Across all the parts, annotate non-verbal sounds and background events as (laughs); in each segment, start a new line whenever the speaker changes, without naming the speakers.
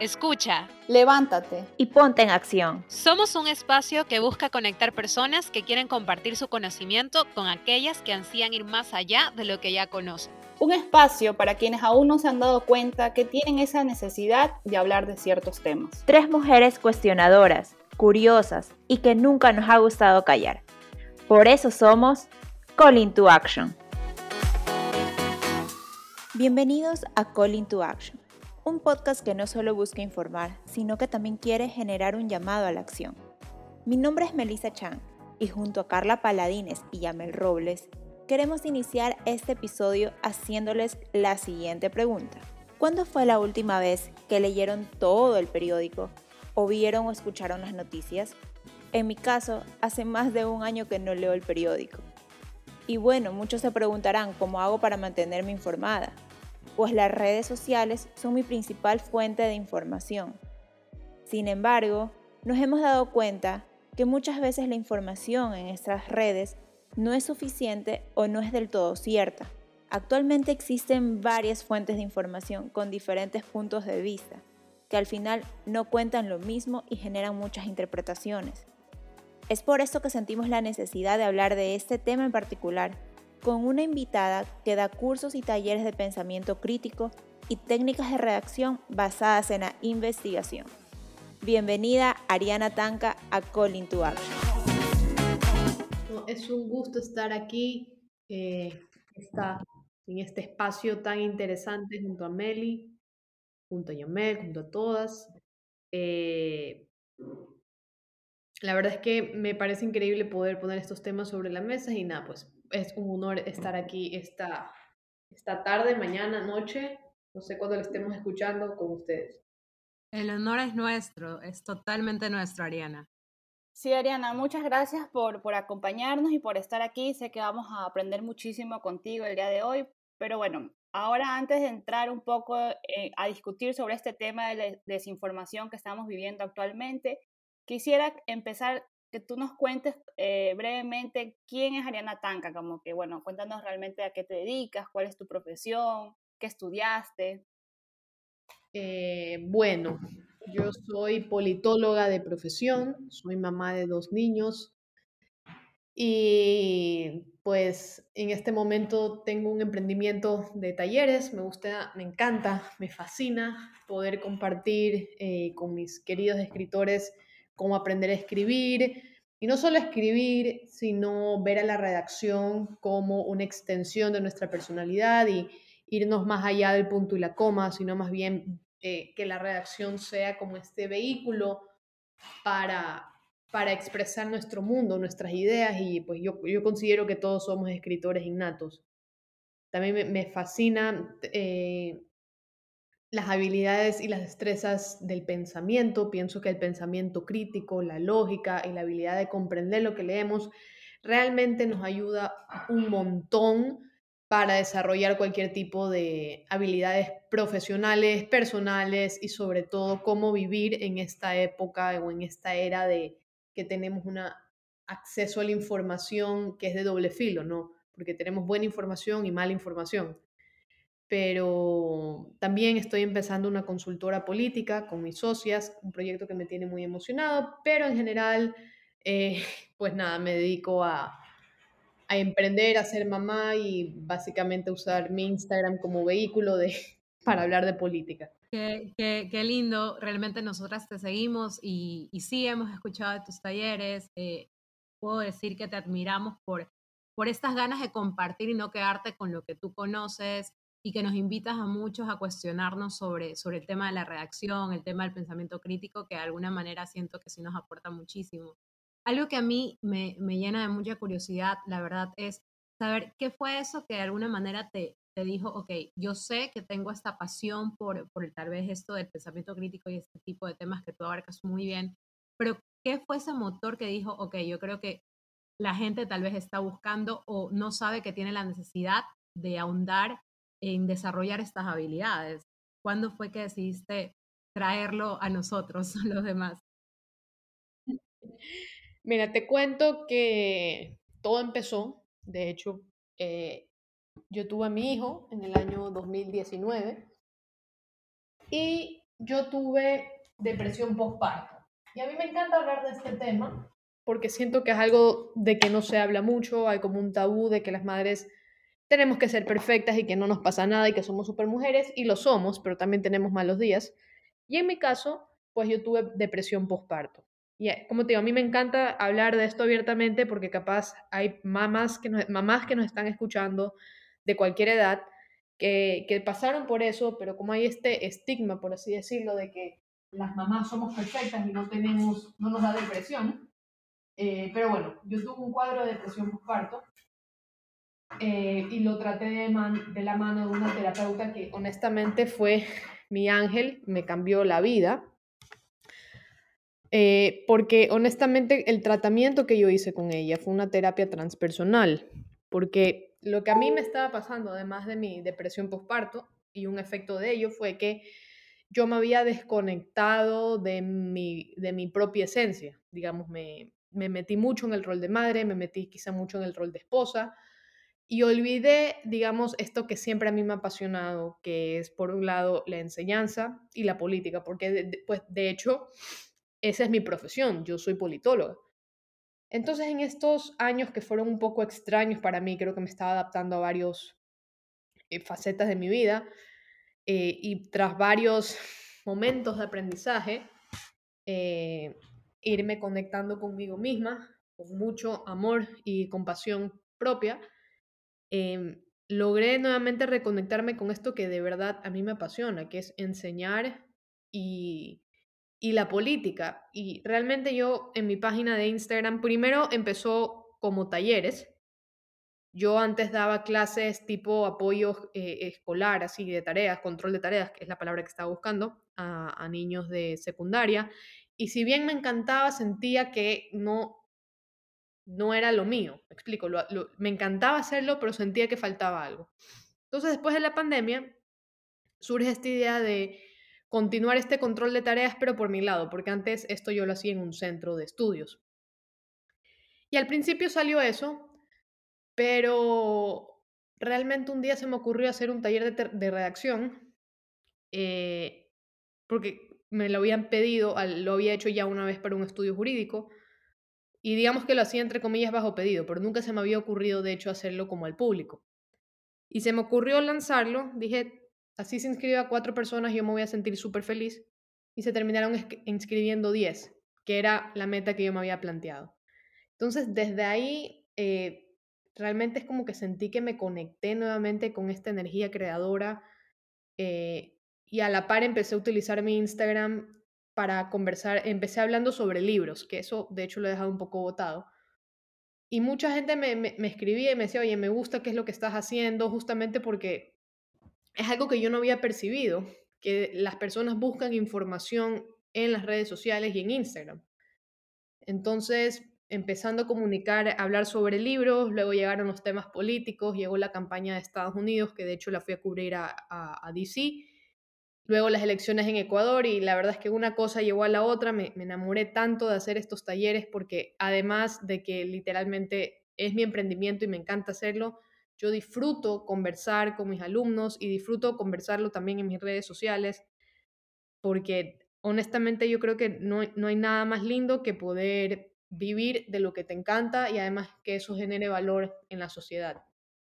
Escucha.
Levántate.
Y ponte en acción.
Somos un espacio que busca conectar personas que quieren compartir su conocimiento con aquellas que ansían ir más allá de lo que ya conocen.
Un espacio para quienes aún no se han dado cuenta que tienen esa necesidad de hablar de ciertos temas.
Tres mujeres cuestionadoras, curiosas y que nunca nos ha gustado callar. Por eso somos Call into Action. Bienvenidos a Call into Action, un podcast que no solo busca informar, sino que también quiere generar un llamado a la acción. Mi nombre es Melissa Chan y junto a Carla Paladines y Yamel Robles queremos iniciar este episodio haciéndoles la siguiente pregunta. ¿Cuándo fue la última vez que leyeron todo el periódico o vieron o escucharon las noticias? En mi caso, hace más de un año que no leo el periódico. Y bueno, muchos se preguntarán cómo hago para mantenerme informada. Pues las redes sociales son mi principal fuente de información. Sin embargo, nos hemos dado cuenta que muchas veces la información en estas redes no es suficiente o no es del todo cierta. Actualmente existen varias fuentes de información con diferentes puntos de vista, que al final no cuentan lo mismo y generan muchas interpretaciones. Es por esto que sentimos la necesidad de hablar de este tema en particular, con una invitada que da cursos y talleres de pensamiento crítico y técnicas de redacción basadas en la investigación. Bienvenida Ariana Tanca a Call to Action
es un gusto estar aquí eh, en este espacio tan interesante junto a Meli, junto a Yamel, junto a todas. Eh, la verdad es que me parece increíble poder poner estos temas sobre la mesa y nada, pues es un honor estar aquí esta, esta tarde, mañana, noche, no sé cuándo lo estemos escuchando con ustedes.
El honor es nuestro, es totalmente nuestro, Ariana.
Sí, Ariana, muchas gracias por, por acompañarnos y por estar aquí. Sé que vamos a aprender muchísimo contigo el día de hoy, pero bueno, ahora antes de entrar un poco eh, a discutir sobre este tema de la desinformación que estamos viviendo actualmente, quisiera empezar que tú nos cuentes eh, brevemente quién es Ariana Tanca, como que, bueno, cuéntanos realmente a qué te dedicas, cuál es tu profesión, qué estudiaste.
Eh, bueno, yo soy politóloga de profesión, soy mamá de dos niños y pues en este momento tengo un emprendimiento de talleres, me gusta, me encanta, me fascina poder compartir eh, con mis queridos escritores cómo aprender a escribir y no solo escribir, sino ver a la redacción como una extensión de nuestra personalidad y irnos más allá del punto y la coma, sino más bien eh, que la redacción sea como este vehículo para, para expresar nuestro mundo, nuestras ideas y pues yo, yo considero que todos somos escritores innatos. También me, me fascina eh, las habilidades y las destrezas del pensamiento. Pienso que el pensamiento crítico, la lógica y la habilidad de comprender lo que leemos realmente nos ayuda un montón para desarrollar cualquier tipo de habilidades profesionales, personales y sobre todo cómo vivir en esta época o en esta era de que tenemos un acceso a la información que es de doble filo, ¿no? Porque tenemos buena información y mala información. Pero también estoy empezando una consultora política con mis socias, un proyecto que me tiene muy emocionado, pero en general, eh, (laughs) pues nada, me dedico a, a emprender, a ser mamá y básicamente usar mi Instagram como vehículo de, (laughs) para hablar de política.
Qué, qué, qué lindo, realmente nosotras te seguimos y, y sí hemos escuchado de tus talleres. Eh, puedo decir que te admiramos por, por estas ganas de compartir y no quedarte con lo que tú conoces y que nos invitas a muchos a cuestionarnos sobre, sobre el tema de la redacción, el tema del pensamiento crítico, que de alguna manera siento que sí nos aporta muchísimo. Algo que a mí me, llena de mucha curiosidad, la verdad, es saber qué fue eso que de alguna manera te, te dijo, ok, yo sé que tengo esta pasión por, por tal vez esto del pensamiento crítico y este tipo de temas que tú abarcas muy bien, pero ¿qué fue ese motor que dijo, ok, yo creo que la gente tal vez está buscando o no sabe que tiene la necesidad de ahondar en desarrollar estas habilidades? ¿Cuándo fue que decidiste traerlo a nosotros, (laughs) los demás?
Mira, te cuento que todo empezó, de hecho, eh, yo tuve a mi hijo en el año 2019 y yo tuve depresión postparto. Y a mí me encanta hablar de este tema porque siento que es algo de que no se habla mucho, hay como un tabú de que las madres tenemos que ser perfectas y que no nos pasa nada y que somos super mujeres y lo somos, pero también tenemos malos días. Y en mi caso, pues yo tuve depresión postparto. Y eh, como te digo, a mí me encanta hablar de esto abiertamente porque capaz hay mamás que nos, mamás que nos están escuchando de cualquier edad que, que pasaron por eso, pero como hay este estigma, por así decirlo, de que las mamás somos perfectas y no tenemos, no nos da depresión. Eh, pero bueno, yo tuve un cuadro de depresión postparto eh, y lo traté de, la mano de una terapeuta que honestamente fue mi ángel, me cambió la vida. Eh, porque honestamente el tratamiento que yo hice con ella fue una terapia transpersonal, porque lo que a mí me estaba pasando, además de mi depresión postparto, y un efecto de ello fue que yo me había desconectado de mi, de mi propia esencia, digamos, me, me metí mucho en el rol de madre, me metí quizá mucho en el rol de esposa, y olvidé, digamos, esto que siempre a mí me ha apasionado, que es por un lado la enseñanza y la política, porque de, pues de hecho esa es mi profesión, yo soy politóloga. Entonces en estos años que fueron un poco extraños para mí, creo que me estaba adaptando a varios eh, facetas de mi vida eh, y tras varios momentos de aprendizaje, eh, irme conectando conmigo misma, con mucho amor y compasión propia, Em, logré nuevamente reconectarme con esto que de verdad a mí me apasiona, que es enseñar y, y la política. Y realmente yo en mi página de Instagram, primero empezó como talleres. Yo antes daba clases tipo apoyo eh, escolar, así de tareas, control de tareas, que es la palabra que estaba buscando, a, a niños de secundaria. Y si bien me encantaba, sentía que no no era lo mío, me explico, me encantaba hacerlo, pero sentía que faltaba algo. Entonces, después de la pandemia, surge esta idea de continuar este control de tareas, pero por mi lado, porque antes esto yo lo hacía en un centro de estudios. Y al principio salió eso, pero realmente un día se me ocurrió hacer un taller de, redacción, eh, porque me lo habían pedido, lo había hecho ya una vez para un estudio jurídico, y digamos que lo hacía entre comillas bajo pedido, pero nunca se me había ocurrido de hecho hacerlo como al público. Y se me ocurrió lanzarlo, dije, así se inscriba cuatro personas, yo me voy a sentir súper feliz. Y se terminaron inscribiendo diez, que era la meta que yo me había planteado. Entonces, desde ahí, eh, realmente es como que sentí que me conecté nuevamente con esta energía creadora eh, y a la par empecé a utilizar mi Instagram para conversar, empecé hablando sobre libros, que eso de hecho lo he dejado un poco botado. Y mucha gente me, me, escribía y me decía, oye, me gusta qué es lo que estás haciendo, justamente porque es algo que yo no había percibido, que las personas buscan información en las redes sociales y en Instagram. Entonces, empezando a comunicar, a hablar sobre libros, luego llegaron los temas políticos, llegó la campaña de Estados Unidos, que de hecho la fui a cubrir a, a, a DC, luego las elecciones en Ecuador y la verdad es que una cosa llevó a la otra, me, enamoré tanto de hacer estos talleres porque además de que literalmente es mi emprendimiento y me encanta hacerlo, yo disfruto conversar con mis alumnos y disfruto conversarlo también en mis redes sociales porque honestamente yo creo que no, no hay nada más lindo que poder vivir de lo que te encanta y además que eso genere valor en la sociedad.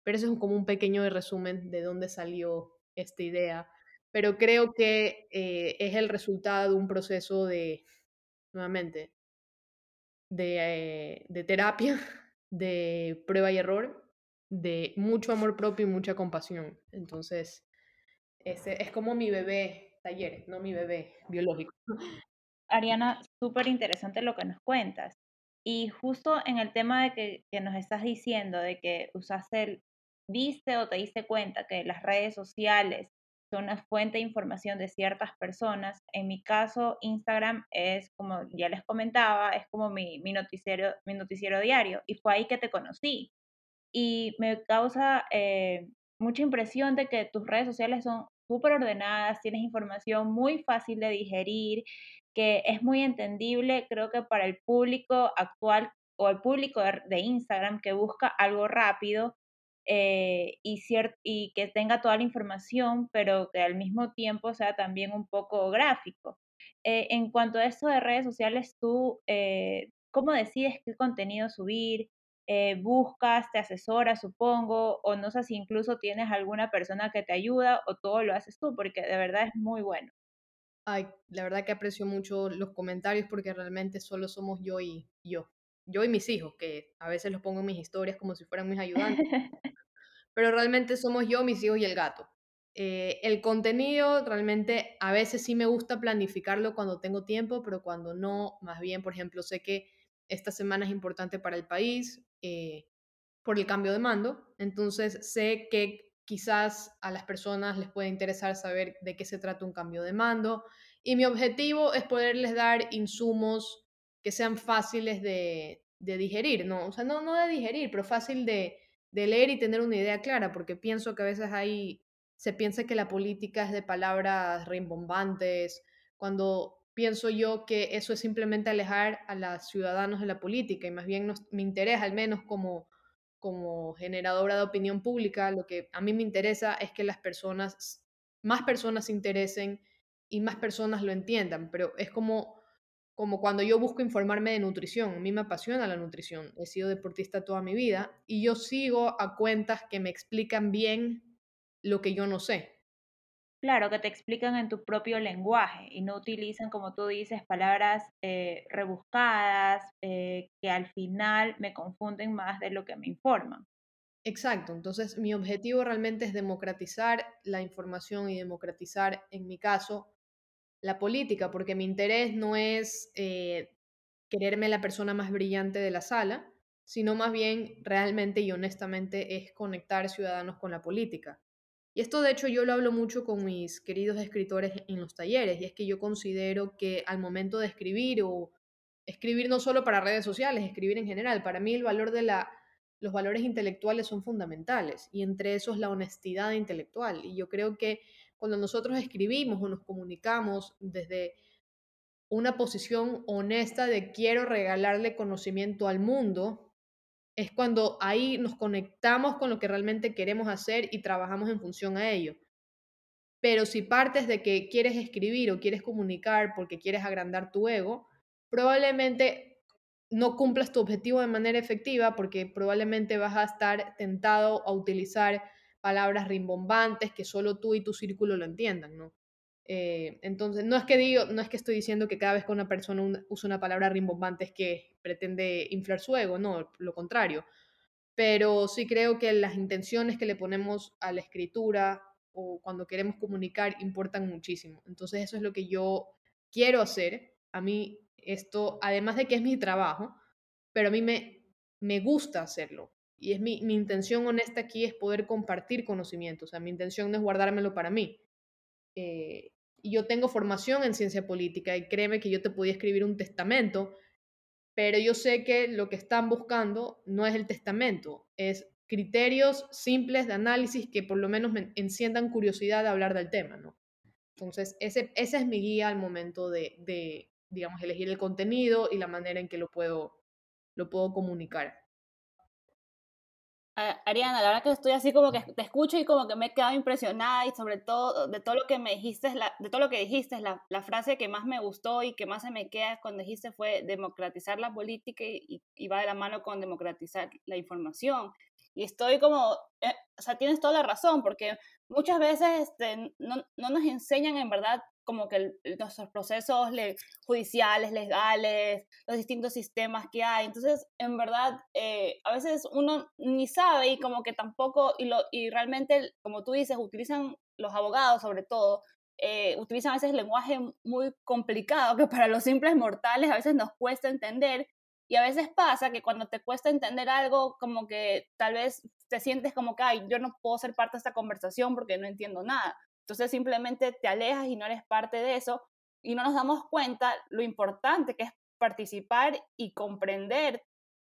Pero eso es como un pequeño resumen de dónde salió esta idea pero creo que eh, es el resultado de un proceso de, nuevamente, de, de, terapia, (laughs) de prueba y error, de mucho amor propio y mucha compasión. Entonces, ese es como mi bebé taller, no mi bebé biológico. (laughs)
Ariana, súper interesante lo que nos cuentas. Y justo en el tema de que, que nos estás diciendo, de que usaste el, viste o te diste cuenta que las redes sociales una fuente de información de ciertas personas. En mi caso, Instagram es, como ya les comentaba, es como mi, noticiero, mi noticiero diario y fue ahí que te conocí. Y me causa eh, mucha impresión de que tus redes sociales son súper ordenadas, tienes información muy fácil de digerir, que es muy entendible, creo que para el público actual o el público de Instagram que busca algo rápido, eh, y, que tenga toda la información, pero que al mismo tiempo sea también un poco gráfico. Eh, en cuanto a esto de redes sociales, tú, eh, ¿cómo decides qué contenido subir? ¿Buscas, te asesoras, supongo? O no sé si incluso tienes alguna persona que te ayuda o todo lo haces tú, porque de verdad es muy bueno.
Ay, la verdad que aprecio mucho los comentarios porque realmente solo somos yo y yo. Yo y mis hijos, que a veces los pongo en mis historias como si fueran mis ayudantes. (laughs) pero realmente somos yo, mis hijos y el gato. Eh, el contenido realmente a veces sí me gusta planificarlo cuando tengo tiempo, pero cuando no, más bien, por ejemplo, sé que esta semana es importante para el país eh, por el cambio de mando, entonces sé que quizás a las personas les puede interesar saber de qué se trata un cambio de mando y mi objetivo es poderles dar insumos que sean fáciles de, de digerir, ¿no? O sea, no, no de digerir, pero fácil de, de leer y tener una idea clara, porque pienso que a veces hay, se piensa que la política es de palabras rimbombantes, cuando pienso yo que eso es simplemente alejar a los ciudadanos de la política y más bien me interesa, al menos como como generadora de opinión pública, lo que a mí me interesa es que las personas, más personas se interesen y más personas lo entiendan, pero es como, como cuando yo busco informarme de nutrición, a mí me apasiona la nutrición, he sido deportista toda mi vida y yo sigo a cuentas que me explican bien lo que yo no sé.
Claro, que te explican en tu propio lenguaje y no utilizan, como tú dices, palabras eh, rebuscadas eh, que al final me confunden más de lo que me informan.
Exacto, entonces mi objetivo realmente es democratizar la información y democratizar, en mi caso, la política, porque mi interés no es eh, quererme la persona más brillante de la sala, sino más bien realmente y honestamente es conectar ciudadanos con la política. Y esto de hecho yo lo hablo mucho con mis queridos escritores en los talleres, y es que yo considero que al momento de escribir o escribir no solo para redes sociales, escribir en general, para mí el valor de la, los valores intelectuales son fundamentales y entre esos la honestidad intelectual. Y yo creo que cuando nosotros escribimos o nos comunicamos desde una posición honesta de quiero regalarle conocimiento al mundo, es cuando ahí nos conectamos con lo que realmente queremos hacer y trabajamos en función a ello. Pero si partes de que quieres escribir o quieres comunicar porque quieres agrandar tu ego, probablemente no cumplas tu objetivo de manera efectiva porque probablemente vas a estar tentado a utilizar palabras rimbombantes que solo tú y tu círculo lo entiendan, ¿no? Eh, entonces, no es que digo, no es que estoy diciendo que cada vez que una persona usa una palabra rimbombante es que pretende inflar su ego, no, lo contrario. Pero sí creo que las intenciones que le ponemos a la escritura o cuando queremos comunicar importan muchísimo. Entonces, eso es lo que yo quiero hacer. A mí esto, además de que es mi trabajo, pero a mí me, me gusta hacerlo. Y es mi, mi intención honesta aquí es poder compartir conocimientos. O sea, mi intención no es guardármelo para mí. Eh, yo tengo formación en ciencia política y créeme que yo te podía escribir un testamento, pero yo sé que lo que están buscando no es el testamento, es criterios simples de análisis que por lo menos me enciendan curiosidad de hablar del tema, ¿no? Entonces, ese, ese es mi guía al momento de, de, digamos, elegir el contenido y la manera en que lo puedo, lo puedo comunicar.
Ariana, la verdad que estoy así como que te escucho y como que me he quedado impresionada y sobre todo de todo lo que me dijiste, la, de todo lo que dijiste, la, la, frase que más me gustó y que más se me queda cuando dijiste fue democratizar la política y, y va de la mano con democratizar la información. Y estoy como, eh, o sea, tienes toda la razón, porque muchas veces este, no, no nos enseñan en verdad como que nuestros procesos judiciales, legales, los distintos sistemas que hay. Entonces, en verdad, eh, a veces uno ni sabe y como que tampoco, y, lo, y realmente, como tú dices, utilizan los abogados sobre todo, eh, utilizan a veces lenguaje muy complicado que para los simples mortales a veces nos cuesta entender. Y a veces pasa que cuando te cuesta entender algo, como que tal vez te sientes como que, ay, yo no puedo ser parte de esta conversación porque no entiendo nada. Entonces simplemente te alejas y no eres parte de eso y no nos damos cuenta lo importante que es participar y comprender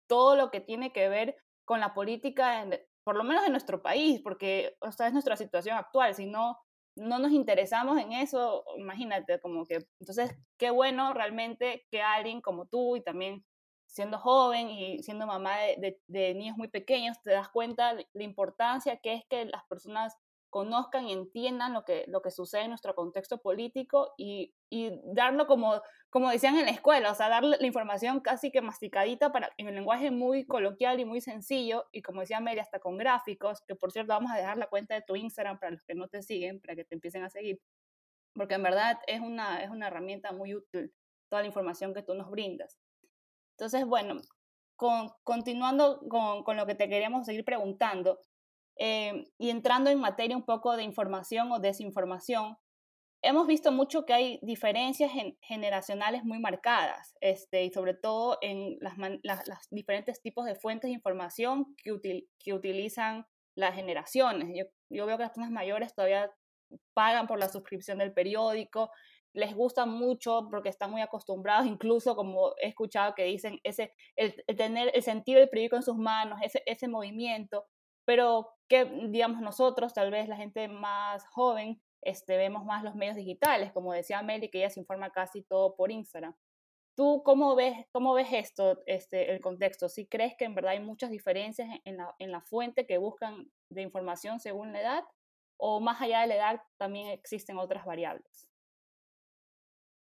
todo lo que tiene que ver con la política, por lo menos en nuestro país, porque esta es nuestra situación actual. Si no, no nos interesamos en eso, imagínate, como que, entonces, qué bueno realmente que alguien como tú y también siendo joven y siendo mamá de, de, niños muy pequeños, te das cuenta la importancia que es que las personas conozcan y entiendan lo que, lo que sucede en nuestro contexto político y, y darlo como, como decían en la escuela, o sea, darle la información casi que masticadita para, en un lenguaje muy coloquial y muy sencillo, y como decía Mary, hasta con gráficos, que por cierto vamos a dejar la cuenta de tu Instagram para los que no te siguen, para que te empiecen a seguir, porque en verdad es una, es una herramienta muy útil toda la información que tú nos brindas. Entonces, bueno, con, continuando con, con, lo que te queríamos seguir preguntando eh, y entrando en materia un poco de información o desinformación, hemos visto mucho que hay diferencias generacionales muy marcadas, este, y sobre todo en las, las, diferentes tipos de fuentes de información que, que utilizan las generaciones. Yo, yo, veo que las personas mayores todavía pagan por la suscripción del periódico, les gusta mucho porque están muy acostumbrados, incluso como he escuchado que dicen, ese, el, tener el sentido del periódico en sus manos, ese, ese movimiento, pero que, digamos, nosotros, tal vez la gente más joven, este, vemos más los medios digitales, como decía Meli, que ella se informa casi todo por Instagram. ¿Tú cómo ves, cómo ves esto, este, el contexto? ¿Sí crees que en verdad hay muchas diferencias en la, en la fuente que buscan de información según la edad? ¿O más allá de la edad también existen otras variables?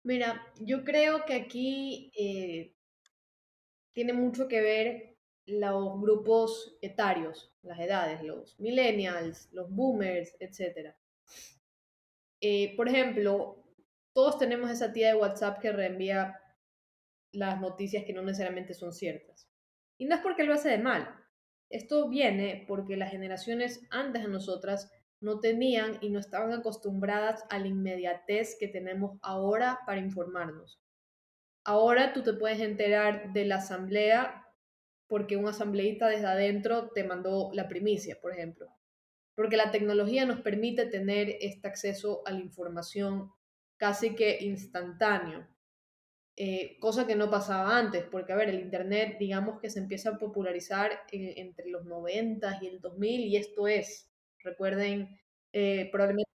Mira, yo creo que aquí eh, tiene mucho que ver los grupos etarios, las edades, los millennials, los boomers, etc. Eh, por ejemplo, todos tenemos esa tía de WhatsApp que reenvía las noticias que no necesariamente son ciertas. Y no es porque lo hace de mal. Esto viene porque las generaciones antes de nosotras no tenían y no estaban acostumbradas a la inmediatez que tenemos ahora para informarnos. Ahora tú te puedes enterar de la asamblea porque un asambleísta desde adentro te mandó la primicia, por ejemplo. Porque la tecnología nos permite tener este acceso a la información casi que instantáneo, eh, cosa que no pasaba antes, porque a ver, el Internet digamos que se empieza a popularizar entre los 90 y el 2000 y esto es Recuerden, eh, probablemente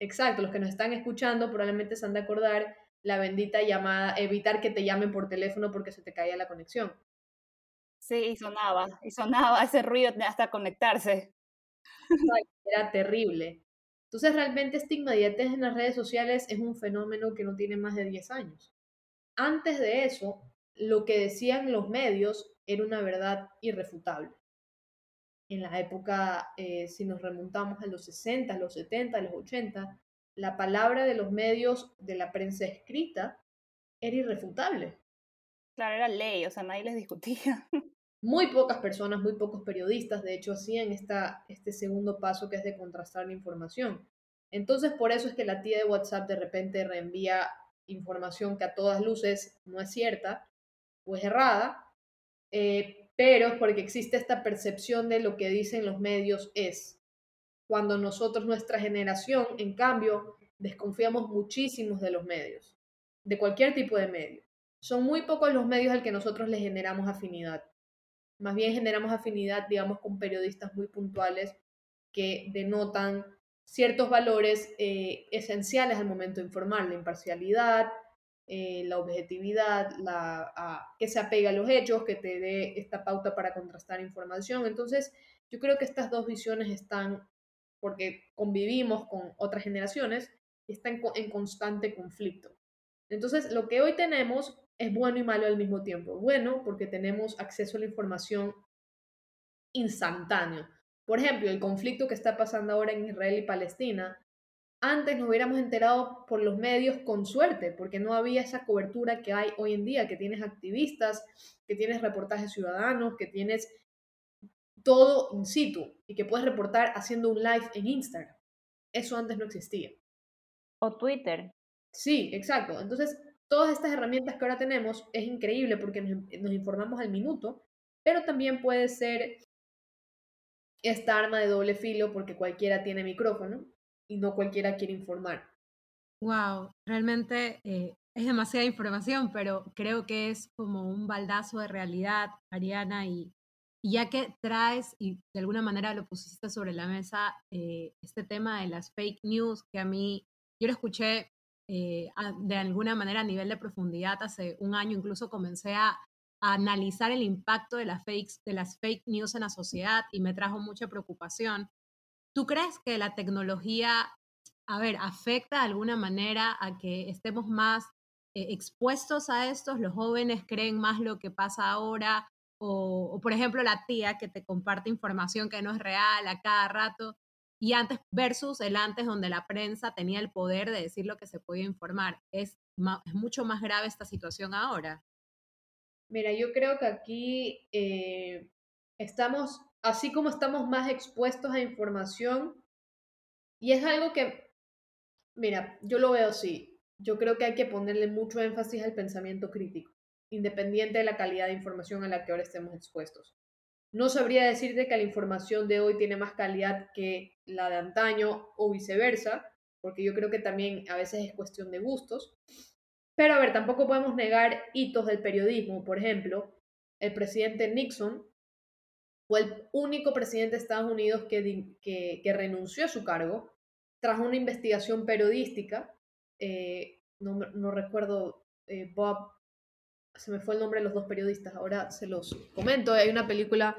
exacto, los que nos están escuchando probablemente se han de acordar la bendita llamada, evitar que te llamen por teléfono porque se te caía la conexión.
Sí, y sonaba, y sonaba ese ruido hasta conectarse.
Era terrible. Entonces, realmente esta inmediatez en las redes sociales es un fenómeno que no tiene más de 10 años. Antes de eso, lo que decían los medios era una verdad irrefutable en la época, eh, si nos remontamos a los 60, los 70, los 80, la palabra de los medios de la prensa escrita era irrefutable.
Claro, era ley, o sea, nadie les discutía. (laughs)
Muy pocas personas, muy pocos periodistas, de hecho, hacían esta, este segundo paso que es de contrastar la información. Entonces, por eso es que la tía de WhatsApp de repente reenvía información que a todas luces no es cierta o es errada, eh, pero porque existe esta percepción de lo que dicen los medios es. Cuando nosotros, nuestra generación, en cambio, desconfiamos muchísimo de los medios, de cualquier tipo de medio. Son muy pocos los medios al que nosotros les generamos afinidad. Más bien generamos afinidad, digamos, con periodistas muy puntuales que denotan ciertos valores eh, esenciales al momento de informar, la imparcialidad, eh, la objetividad, la, que se apega a los hechos, que te dé esta pauta para contrastar información. Entonces, yo creo que estas dos visiones están, porque convivimos con otras generaciones, están en constante conflicto. Entonces, lo que hoy tenemos es bueno y malo al mismo tiempo. Bueno, porque tenemos acceso a la información instantáneo. Por ejemplo, el conflicto que está pasando ahora en Israel y Palestina antes nos hubiéramos enterado por los medios con suerte, porque no había esa cobertura que hay hoy en día, que tienes activistas, que tienes reportajes ciudadanos, que tienes todo in situ y que puedes reportar haciendo un live en Instagram. Eso antes no existía.
O Twitter.
Sí, exacto. Entonces, todas estas herramientas que ahora tenemos es increíble porque nos, informamos al minuto, pero también puede ser esta arma de doble filo porque cualquiera tiene micrófono y no cualquiera quiere informar.
Wow, realmente eh, es demasiada información, pero creo que es como un baldazo de realidad, Ariana, y, ya que traes y de alguna manera lo pusiste sobre la mesa, eh, este tema de las fake news, que a mí, yo lo escuché eh, de alguna manera a nivel de profundidad hace un año, incluso comencé a, analizar el impacto de las, fakes, de las fake news en la sociedad y me trajo mucha preocupación. ¿Tú crees que la tecnología, a ver, afecta de alguna manera a que estemos más eh, expuestos a estos? ¿Los jóvenes creen más lo que pasa ahora? O, o, por ejemplo, la tía que te comparte información que no es real a cada rato. Y antes versus el antes donde la prensa tenía el poder de decir lo que se podía informar. ¿Es, mucho más grave esta situación ahora?
Mira, yo creo que aquí eh, estamos, así como estamos más expuestos a información, y es algo que, mira, yo lo veo así, yo creo que hay que ponerle mucho énfasis al pensamiento crítico, independiente de la calidad de información a la que ahora estemos expuestos. No sabría decirte que la información de hoy tiene más calidad que la de antaño o viceversa, porque yo creo que también a veces es cuestión de gustos, pero a ver, tampoco podemos negar hitos del periodismo. Por ejemplo, el presidente Nixon fue el único presidente de Estados Unidos que, que, renunció a su cargo tras una investigación periodística. Eh, no, recuerdo, eh, Bob, se me fue el nombre de los dos periodistas, ahora se los comento. Hay una película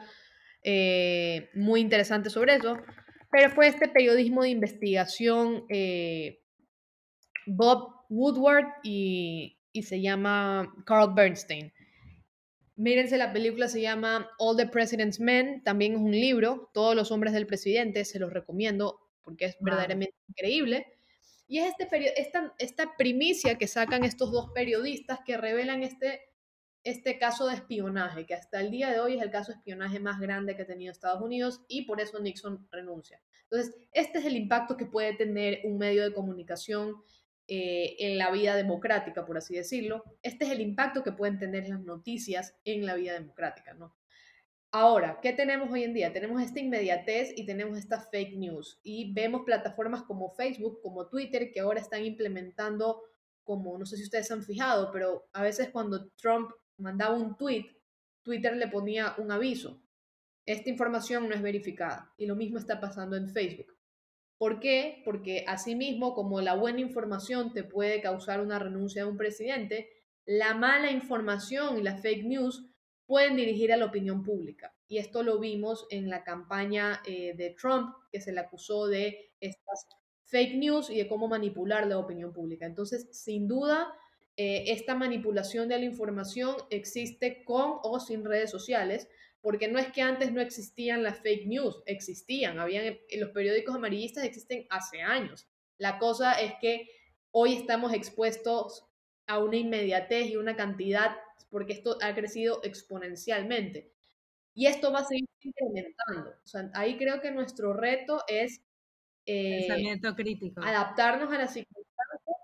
eh, muy interesante sobre eso, pero fue este periodismo de investigación Bob Woodward y, se llama Carl Bernstein. Mírense, la película se llama All the President's Men, también es un libro, Todos los hombres del presidente, se los recomiendo porque es verdaderamente increíble. Y es este esta, esta primicia que sacan estos dos periodistas que revelan este, este caso de espionaje, que hasta el día de hoy es el caso de espionaje más grande que ha tenido Estados Unidos y por eso Nixon renuncia. Entonces, este es el impacto que puede tener un medio de comunicación eh, en la vida democrática, por así decirlo. Este es el impacto que pueden tener las noticias en la vida democrática, ¿no? Ahora, ¿qué tenemos hoy en día? Tenemos esta inmediatez y tenemos esta fake news. Y vemos plataformas como Facebook, como Twitter, que ahora están implementando como, no sé si ustedes han fijado, pero a veces cuando Trump mandaba un tweet, Twitter le ponía un aviso. Esta información no es verificada. Y lo mismo está pasando en Facebook. ¿Por qué? Porque asimismo, como la buena información te puede causar una renuncia de un presidente, la mala información y las fake news pueden dirigir a la opinión pública. Y esto lo vimos en la campaña eh, de Trump, que se le acusó de estas fake news y de cómo manipular la opinión pública. Entonces, sin duda, eh, esta manipulación de la información existe con o sin redes sociales, porque no es que antes no existían las fake news, existían, habían los periódicos amarillistas existen hace años. La cosa es que hoy estamos expuestos a una inmediatez y una cantidad porque esto ha crecido exponencialmente. Y esto va a seguir incrementando. O sea, ahí creo que nuestro reto es
eh, crítico.
adaptarnos a las circunstancias,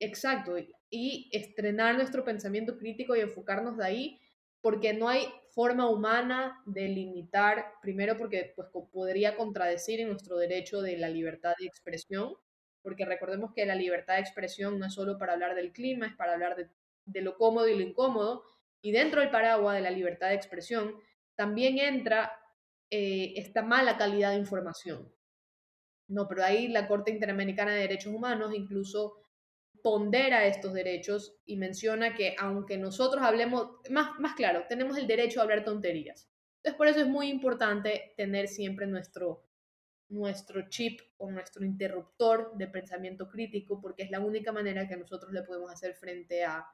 exacto, y estrenar nuestro pensamiento crítico y enfocarnos de ahí porque no hay forma humana de limitar, primero porque pues, podría contradecir en nuestro derecho de la libertad de expresión, porque recordemos que la libertad de expresión no es solo para hablar del clima, es para hablar de, lo cómodo y lo incómodo, y dentro del paraguas de la libertad de expresión también entra eh, esta mala calidad de información. No, pero ahí la Corte Interamericana de Derechos Humanos incluso pondera estos derechos y menciona que aunque nosotros hablemos, más, más claro, tenemos el derecho a hablar tonterías. Entonces por eso es muy importante tener siempre nuestro, nuestro chip o nuestro interruptor de pensamiento crítico, porque es la única manera que nosotros le podemos hacer frente a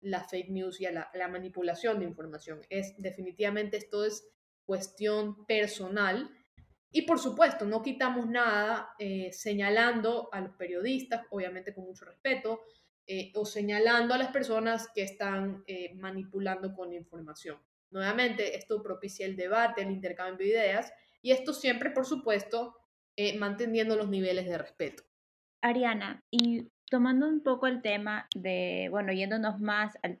la fake news y a la, la manipulación de información. Es definitivamente esto es cuestión personal y por supuesto, no quitamos nada eh, señalando a los periodistas, obviamente con mucho respeto, eh, o señalando a las personas que están eh, manipulando con información. Nuevamente, esto propicia el debate, el intercambio de ideas, y esto siempre, por supuesto, manteniendo los niveles de respeto.
Ariana, y tomando un poco el tema de, bueno, yéndonos más al,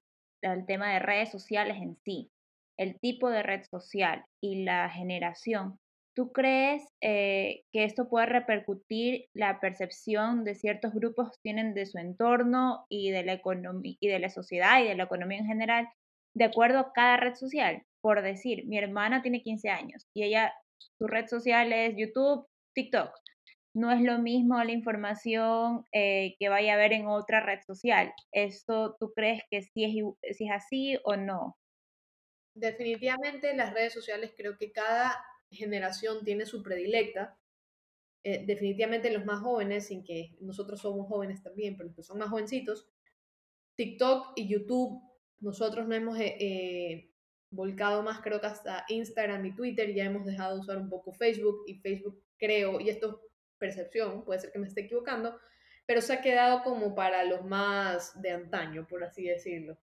tema de redes sociales en sí, el tipo de red social y la generación, ¿Tú crees eh, que esto puede repercutir la percepción de ciertos grupos tienen de su entorno y de la economía y de la sociedad y de la economía en general de acuerdo a cada red social? Por decir, mi hermana tiene 15 años y ella su red social es YouTube, TikTok. No es lo mismo la información eh, que vaya a ver en otra red social. ¿Esto tú crees que sí es, si es así o no?
Definitivamente las redes sociales creo que cada generación tiene su predilecta. Eh, definitivamente los más jóvenes, sin que nosotros somos jóvenes también, pero los que son más jovencitos, TikTok y YouTube, nosotros no hemos eh, volcado más, creo que hasta Instagram y Twitter, ya hemos dejado de usar un poco Facebook y Facebook creo, y esto es percepción, puede ser que me esté equivocando, pero se ha quedado como para los más de antaño, por así decirlo.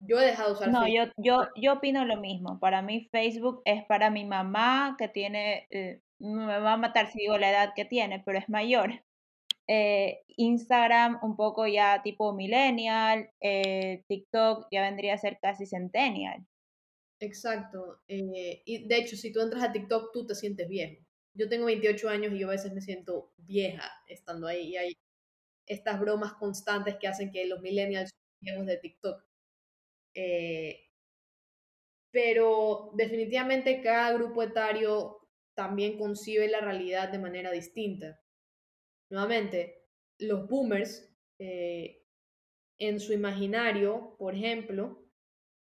Yo he dejado de usar
no, Facebook. No, yo, yo, yo opino lo mismo. Para mí Facebook es para mi mamá que tiene, eh, me va a matar si digo la edad que tiene, pero es mayor. Eh, Instagram un poco ya tipo millennial, eh, TikTok ya vendría a ser casi centennial.
Exacto. y de hecho, si tú entras a TikTok, tú te sientes viejo. Yo tengo 28 años y yo a veces me siento vieja estando ahí. Y hay estas bromas constantes que hacen que los millennials viejos de TikTok. Eh, pero definitivamente cada grupo etario también concibe la realidad de manera distinta. Nuevamente, los boomers, eh, en su imaginario, por ejemplo,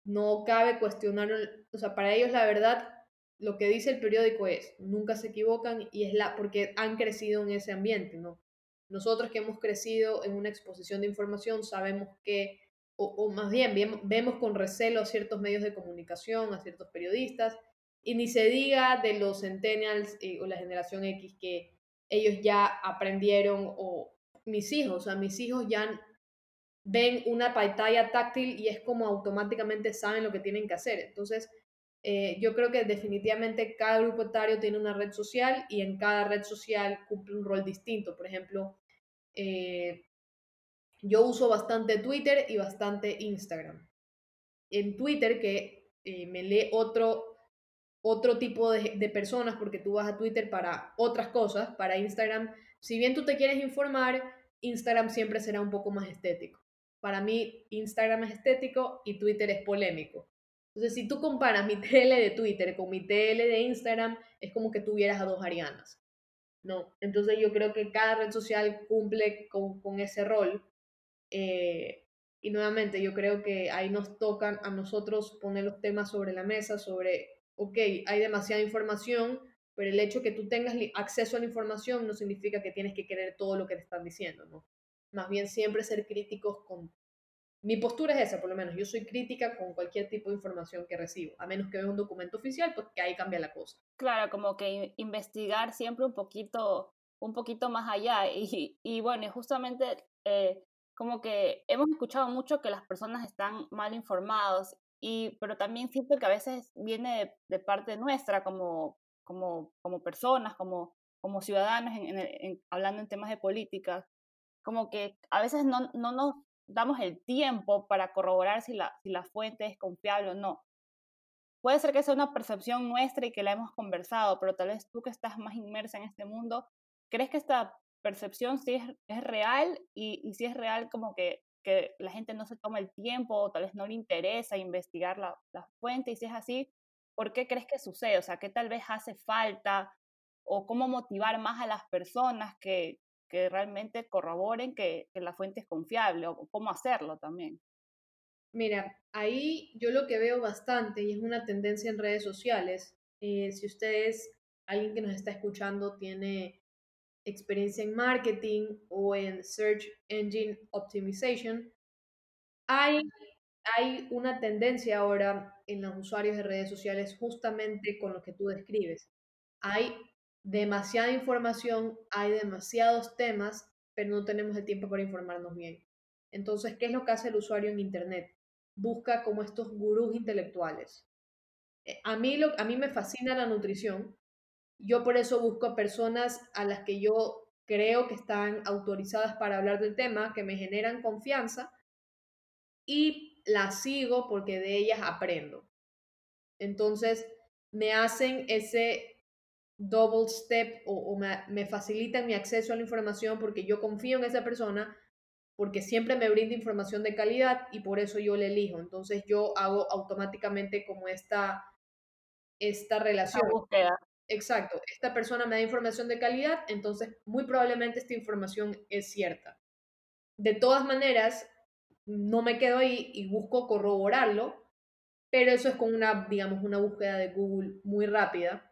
no cabe cuestionar, o sea, para ellos la verdad, lo que dice el periódico es, nunca se equivocan y es la, porque han crecido en ese ambiente, ¿no? Nosotros que hemos crecido en una exposición de información sabemos que, o, más bien, vemos con recelo a ciertos medios de comunicación, a ciertos periodistas, y ni se diga de los centennials eh, o la generación X que ellos ya aprendieron, o mis hijos, o sea, mis hijos ya ven una pantalla táctil y es como automáticamente saben lo que tienen que hacer. Entonces, eh, yo creo que definitivamente cada grupo etario tiene una red social y en cada red social cumple un rol distinto. Por ejemplo, eh, yo uso bastante Twitter y bastante Instagram. En Twitter, que eh, me lee otro, otro tipo de, de, personas, porque tú vas a Twitter para otras cosas, para Instagram, si bien tú te quieres informar, Instagram siempre será un poco más estético. Para mí, Instagram es estético y Twitter es polémico. Entonces, si tú comparas mi (laughs) TL de Twitter con mi TL de Instagram, es como que tuvieras a dos Arianas. ¿no? Entonces yo creo que cada red social cumple con, con ese rol. Eh, y nuevamente yo creo que ahí nos tocan a nosotros poner los temas sobre la mesa, sobre, ok, hay demasiada información, pero el hecho que tú tengas acceso a la información no significa que tienes que querer todo lo que te están diciendo, ¿no? Más bien siempre ser críticos con mi postura es esa, por lo menos. Yo soy crítica con cualquier tipo de información que recibo, a menos que vea un documento oficial, pues que ahí cambia la cosa.
Claro, como que investigar siempre un poquito, un poquito más allá. (laughs) Y, y bueno, justamente eh, como que hemos escuchado mucho que las personas están mal informados, y, pero también siento que a veces viene de, parte nuestra como, como, como personas, como, como ciudadanos, en, hablando en temas de política, como que a veces no, no nos damos el tiempo para corroborar si la, si la fuente es confiable o no. Puede ser que sea una percepción nuestra y que la hemos conversado, pero tal vez tú que estás más inmersa en este mundo, ¿crees que esta percepción sí es, es real? Y, y, si es real, como que, que, la gente no se toma el tiempo o tal vez no le interesa investigar la, la fuente. Y si es así, ¿por qué crees que sucede? O sea, ¿qué tal vez hace falta? ¿O cómo motivar más a las personas que, que realmente corroboren que, la fuente es confiable o cómo hacerlo también.
Mira, ahí yo lo que veo bastante y es una tendencia en redes sociales, eh, si ustedes, alguien que nos está escuchando tiene experiencia en marketing o en search engine optimization, hay, hay una tendencia ahora en los usuarios de redes sociales justamente con lo que tú describes. Hay demasiada información, hay demasiados temas, pero no tenemos el tiempo para informarnos bien. Entonces, ¿qué es lo que hace el usuario en Internet? Busca como estos gurús intelectuales. Eh, a mí, lo, a mí me fascina la nutrición. Yo por eso busco personas a las que yo creo que están autorizadas para hablar del tema, que me generan confianza y las sigo porque de ellas aprendo. Entonces, me hacen ese double step o, me, facilitan mi acceso a la información porque yo confío en esa persona, porque siempre me brinda información de calidad y por eso yo le elijo. Entonces yo hago automáticamente como esta, esta relación. Exacto, esta persona me da información de calidad, entonces muy probablemente esta información es cierta. De todas maneras, no me quedo ahí y busco corroborarlo pero eso es con una, digamos, una búsqueda de Google muy rápida.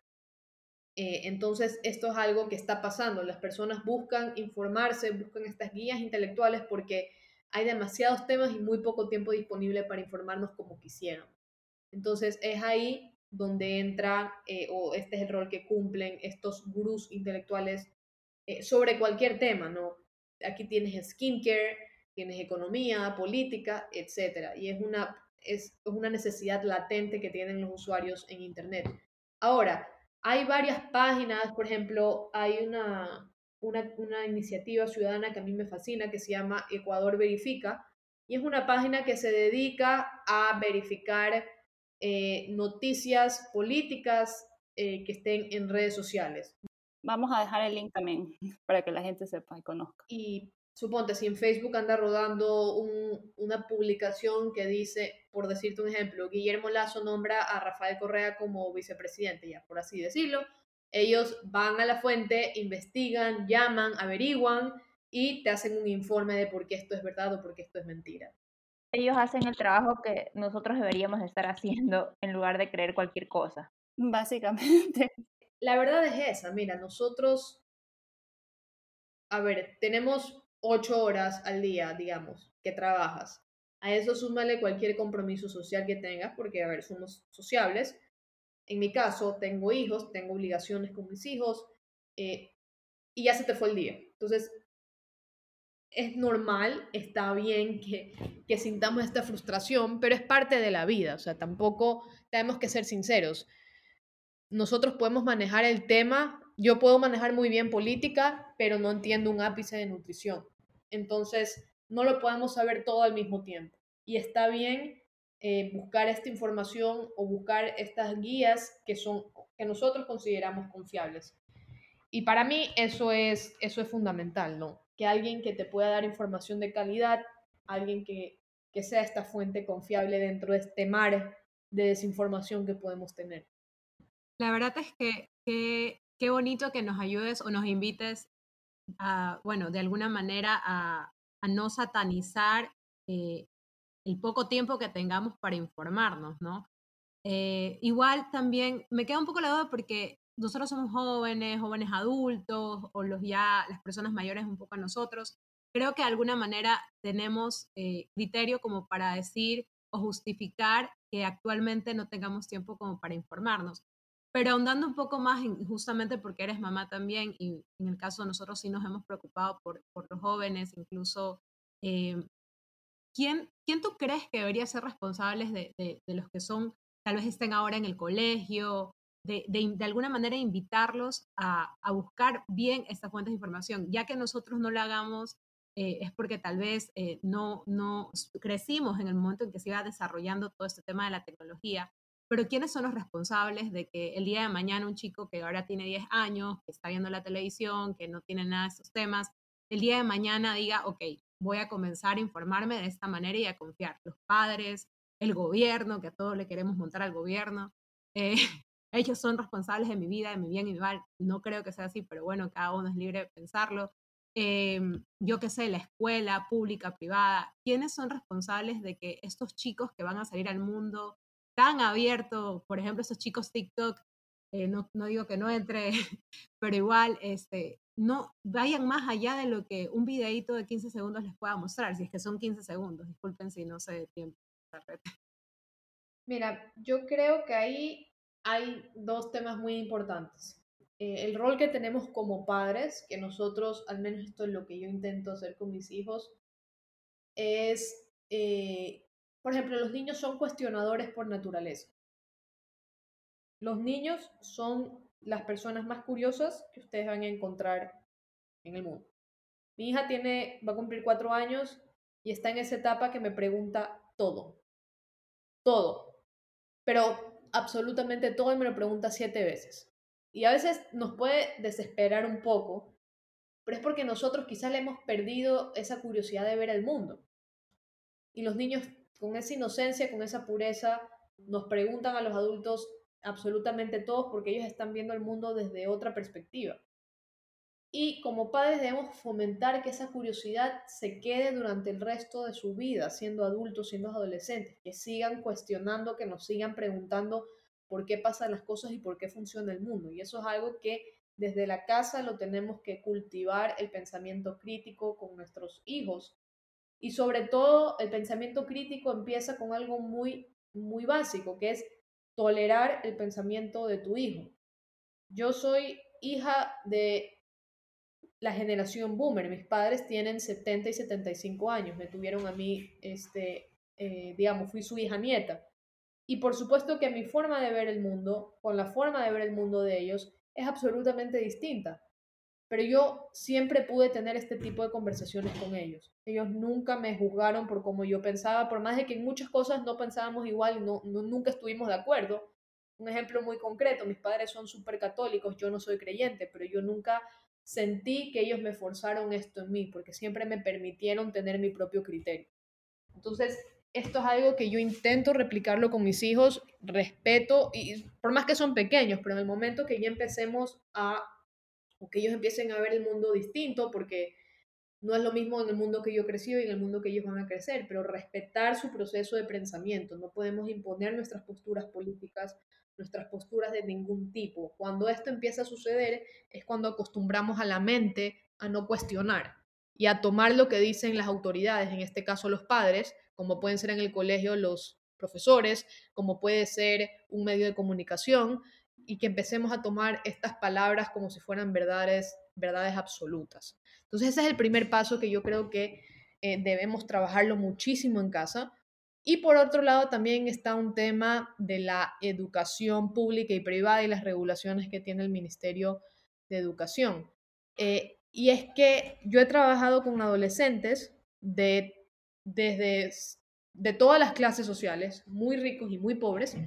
Eh, entonces, esto es algo que está pasando. Las personas buscan informarse, buscan estas guías intelectuales porque hay demasiados temas y muy poco tiempo disponible para informarnos como quisieran. Entonces, es ahí donde entra, eh, o este es el rol que cumplen estos gurús intelectuales eh, sobre cualquier tema, ¿no? Aquí tienes skincare, tienes economía, política, etc. Y es una, es una necesidad latente que tienen los usuarios en Internet. Ahora, hay varias páginas, por ejemplo, hay una, una, una, iniciativa ciudadana que a mí me fascina que se llama Ecuador Verifica y es una página que se dedica a verificar eh, noticias políticas eh, que estén en redes sociales.
Vamos a dejar el link también (laughs) para que la gente sepa y conozca.
Y suponte, si en Facebook anda rodando una publicación que dice, por decirte un ejemplo, Guillermo Lazo nombra a Rafael Correa como vicepresidente, ya por así decirlo, ellos van a la fuente, investigan, llaman, averiguan y te hacen un informe de por qué esto es verdad o por qué esto es mentira.
Ellos hacen el trabajo que nosotros deberíamos estar haciendo en lugar de creer cualquier cosa.
Básicamente.
La verdad es esa, mira, nosotros, a ver, tenemos ocho horas al día, digamos, que trabajas. A eso súmale cualquier compromiso social que tengas, porque, a ver, somos sociables. En mi caso, tengo hijos, tengo obligaciones con mis hijos, eh, y ya se te fue el día. Entonces, es normal, está bien que, que sintamos esta frustración, pero es parte de la vida, o sea, tampoco tenemos que ser sinceros. Nosotros podemos manejar el tema, yo puedo manejar muy bien política, pero no entiendo un ápice de nutrición. Entonces, no lo podemos saber todo al mismo tiempo. Y está bien eh, buscar esta información o buscar estas guías que, son, que nosotros consideramos confiables. Y para mí eso es, eso es fundamental, ¿no? Que alguien que te pueda dar información de calidad, alguien que, que sea esta fuente confiable dentro de este mar de desinformación que podemos tener.
La verdad es que qué bonito que nos ayudes o nos invites bueno, de alguna manera a, no satanizar eh, el poco tiempo que tengamos para informarnos, ¿no? Eh, igual también me queda un poco la duda porque nosotros somos jóvenes, jóvenes adultos o los ya, las personas mayores un poco a nosotros. Creo que de alguna manera tenemos eh, criterio como para decir o justificar que actualmente no tengamos tiempo como para informarnos. Pero ahondando un poco más, justamente porque eres mamá también, y en el caso de nosotros sí nos hemos preocupado por, por los jóvenes, incluso, eh, ¿quién, ¿quién tú crees que debería ser responsables de, de, los que son, tal vez estén ahora en el colegio, de, de, alguna manera invitarlos a, a, buscar bien estas fuentes de información, ya que nosotros no lo hagamos eh, es porque tal vez eh, no, no crecimos en el momento en que se iba desarrollando todo este tema de la tecnología pero ¿quiénes son los responsables de que el día de mañana un chico que ahora tiene 10 años, que está viendo la televisión, que no tiene nada de estos temas, el día de mañana diga, ok, voy a comenzar a informarme de esta manera y a confiar? Los padres, el gobierno, que a todos le queremos montar al gobierno. Eh, (laughs) ellos son responsables de mi vida, de mi bien y mi mal. No creo que sea así, pero bueno, cada uno es libre de pensarlo. Em, yo qué sé, la escuela pública, privada, ¿quiénes son responsables de que estos chicos que van a salir al mundo tan abierto, por ejemplo, esos chicos TikTok, eh, no, no, digo que no entre, (laughs) pero igual, este, no vayan más allá de lo que un videíto de 15 segundos les pueda mostrar, si es que son 15 segundos, disculpen si no sé de tiempo.
Mira, yo creo que ahí hay dos temas muy importantes. Eh, el rol que tenemos como padres, que nosotros, al menos esto es lo que yo intento hacer con mis hijos, es eh, por ejemplo, los niños son cuestionadores por naturaleza. Los niños son las personas más curiosas que ustedes van a encontrar en el mundo. Mi hija tiene, va a cumplir cuatro años y está en esa etapa que me pregunta todo. Todo. Pero absolutamente todo y me lo pregunta siete veces. Y a veces nos puede desesperar un poco, pero es porque nosotros quizás le hemos perdido esa curiosidad de ver el mundo. Y los niños con esa inocencia, con esa pureza, nos preguntan a los adultos absolutamente todos porque ellos están viendo el mundo desde otra perspectiva. Y como padres debemos fomentar que esa curiosidad se quede durante el resto de su vida, siendo adultos, siendo adolescentes, que sigan cuestionando, que nos sigan preguntando por qué pasan las cosas y por qué funciona el mundo. Y eso es algo que desde la casa lo tenemos que cultivar, el pensamiento crítico con nuestros hijos. Y sobre todo, el pensamiento crítico empieza con algo muy, muy básico, que es tolerar el pensamiento de tu hijo. Yo soy hija de la generación boomer. Mis padres tienen 70 y 75 años. Me tuvieron a mí, este, eh, digamos, fui su hija nieta. Y por supuesto que mi forma de ver el mundo, con la forma de ver el mundo de ellos, es absolutamente distinta. Pero yo siempre pude tener este tipo de conversaciones con ellos. Ellos nunca me juzgaron por cómo yo pensaba, por más de que en muchas cosas no pensábamos igual y no, nunca estuvimos de acuerdo. Un ejemplo muy concreto, mis padres son súper católicos, yo no soy creyente, pero yo nunca sentí que ellos me forzaron esto en mí, porque siempre me permitieron tener mi propio criterio. Entonces, esto es algo que yo intento replicarlo con mis hijos, respeto, y por más que son pequeños, pero en el momento que ya empecemos a, o que ellos empiecen a ver el mundo distinto, porque no es lo mismo en el mundo que yo crecí y en el mundo que ellos van a crecer, pero respetar su proceso de pensamiento, no podemos imponer nuestras posturas políticas, nuestras posturas de ningún tipo. Cuando esto empieza a suceder es cuando acostumbramos a la mente a no cuestionar y a tomar lo que dicen las autoridades, en este caso los padres, como pueden ser en el colegio los profesores, como puede ser un medio de comunicación, y que empecemos a tomar estas palabras como si fueran verdades, verdades absolutas. Entonces ese es el primer paso que yo creo que eh, debemos trabajarlo muchísimo en casa, y por otro lado también está un tema de la educación pública y privada y las regulaciones que tiene el Ministerio de Educación. Eh, y es que yo he trabajado con adolescentes de, desde de todas las clases sociales, muy ricos y muy pobres,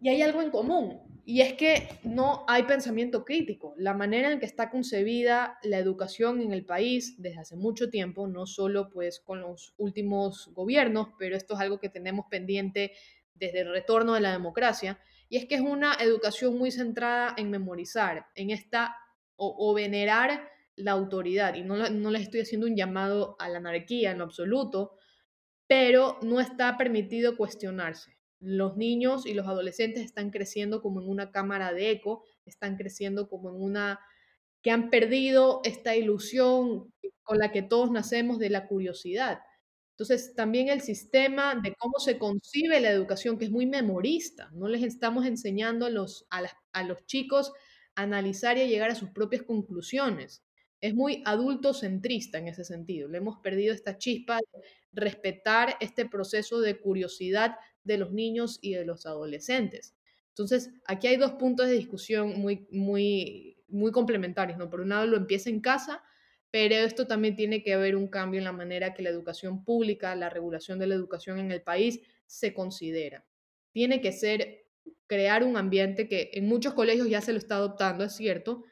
y hay algo en común, y es que no hay pensamiento crítico. La manera en que está concebida la educación en el país desde hace mucho tiempo, no solo pues con los últimos gobiernos, pero esto es algo que tenemos pendiente desde el retorno de la democracia, y es que es una educación muy centrada en memorizar, en esta o, venerar la autoridad. Y no, no les estoy haciendo un llamado a la anarquía en lo absoluto, pero no está permitido cuestionarse los niños y los adolescentes están creciendo como en una cámara de eco, están creciendo como en una que han perdido esta ilusión con la que todos nacemos de la curiosidad. Entonces, también el sistema de cómo se concibe la educación, que es muy memorista, no les estamos enseñando a los, a, los chicos a analizar y a llegar a sus propias conclusiones. Es muy adultocentrista en ese sentido. Le hemos perdido esta chispa de respetar este proceso de curiosidad de los niños y de los adolescentes. Entonces, aquí hay dos puntos de discusión muy, muy, muy complementarios, ¿no? Por un lado, lo empieza en casa, pero esto también tiene que haber un cambio en la manera que la educación pública, la regulación de la educación en el país se considera. Tiene que ser crear un ambiente que en muchos colegios ya se lo está adoptando, es cierto,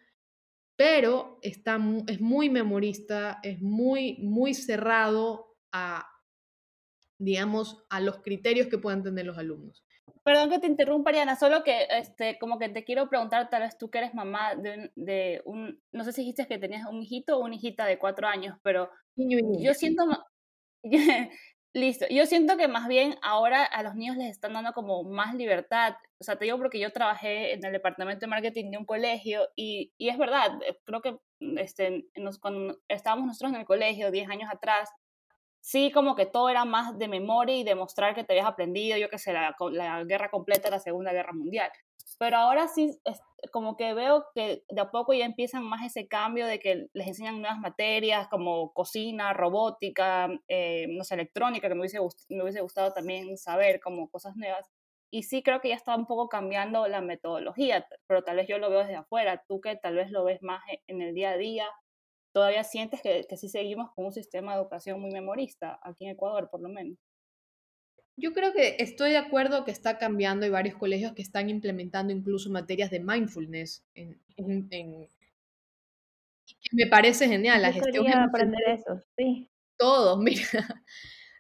pero está, es muy memorista, es muy, muy cerrado a, digamos, a los criterios que puedan tener los alumnos.
Perdón que te interrumpa, Ariana, solo que este, como que te quiero preguntar, tal vez tú que eres mamá de, de un, no sé si dijiste que tenías un hijito o una hijita de cuatro años, pero yo siento, (laughs) listo, yo siento que más bien ahora a los niños les están dando como más libertad, o sea, te digo porque yo trabajé en el departamento de marketing de un colegio y, y es verdad, eh, creo que este, nos, cuando estábamos nosotros en el colegio 10 años atrás, sí como que todo era más de memoria y demostrar que te habías aprendido, yo qué sé, la, la guerra completa la Segunda Guerra Mundial. Pero ahora sí, es, como que veo que de a poco ya empiezan más ese cambio de que les enseñan nuevas materias como cocina, robótica, eh, no sé, electrónica, que me hubiese, me hubiese gustado también saber como cosas nuevas. Y sí creo que ya está un poco cambiando la metodología, pero tal vez yo lo veo desde afuera, tú que tal vez lo ves más e, en el día a día, todavía sientes que, que sí seguimos con un sistema de educación muy memorista, aquí en Ecuador por lo menos.
Yo creo que estoy de acuerdo que está cambiando. Hay varios colegios que están implementando incluso materias de mindfulness en, en, me parece genial.
La gestión aprender eso, sí.
Todos, (laughs) mira.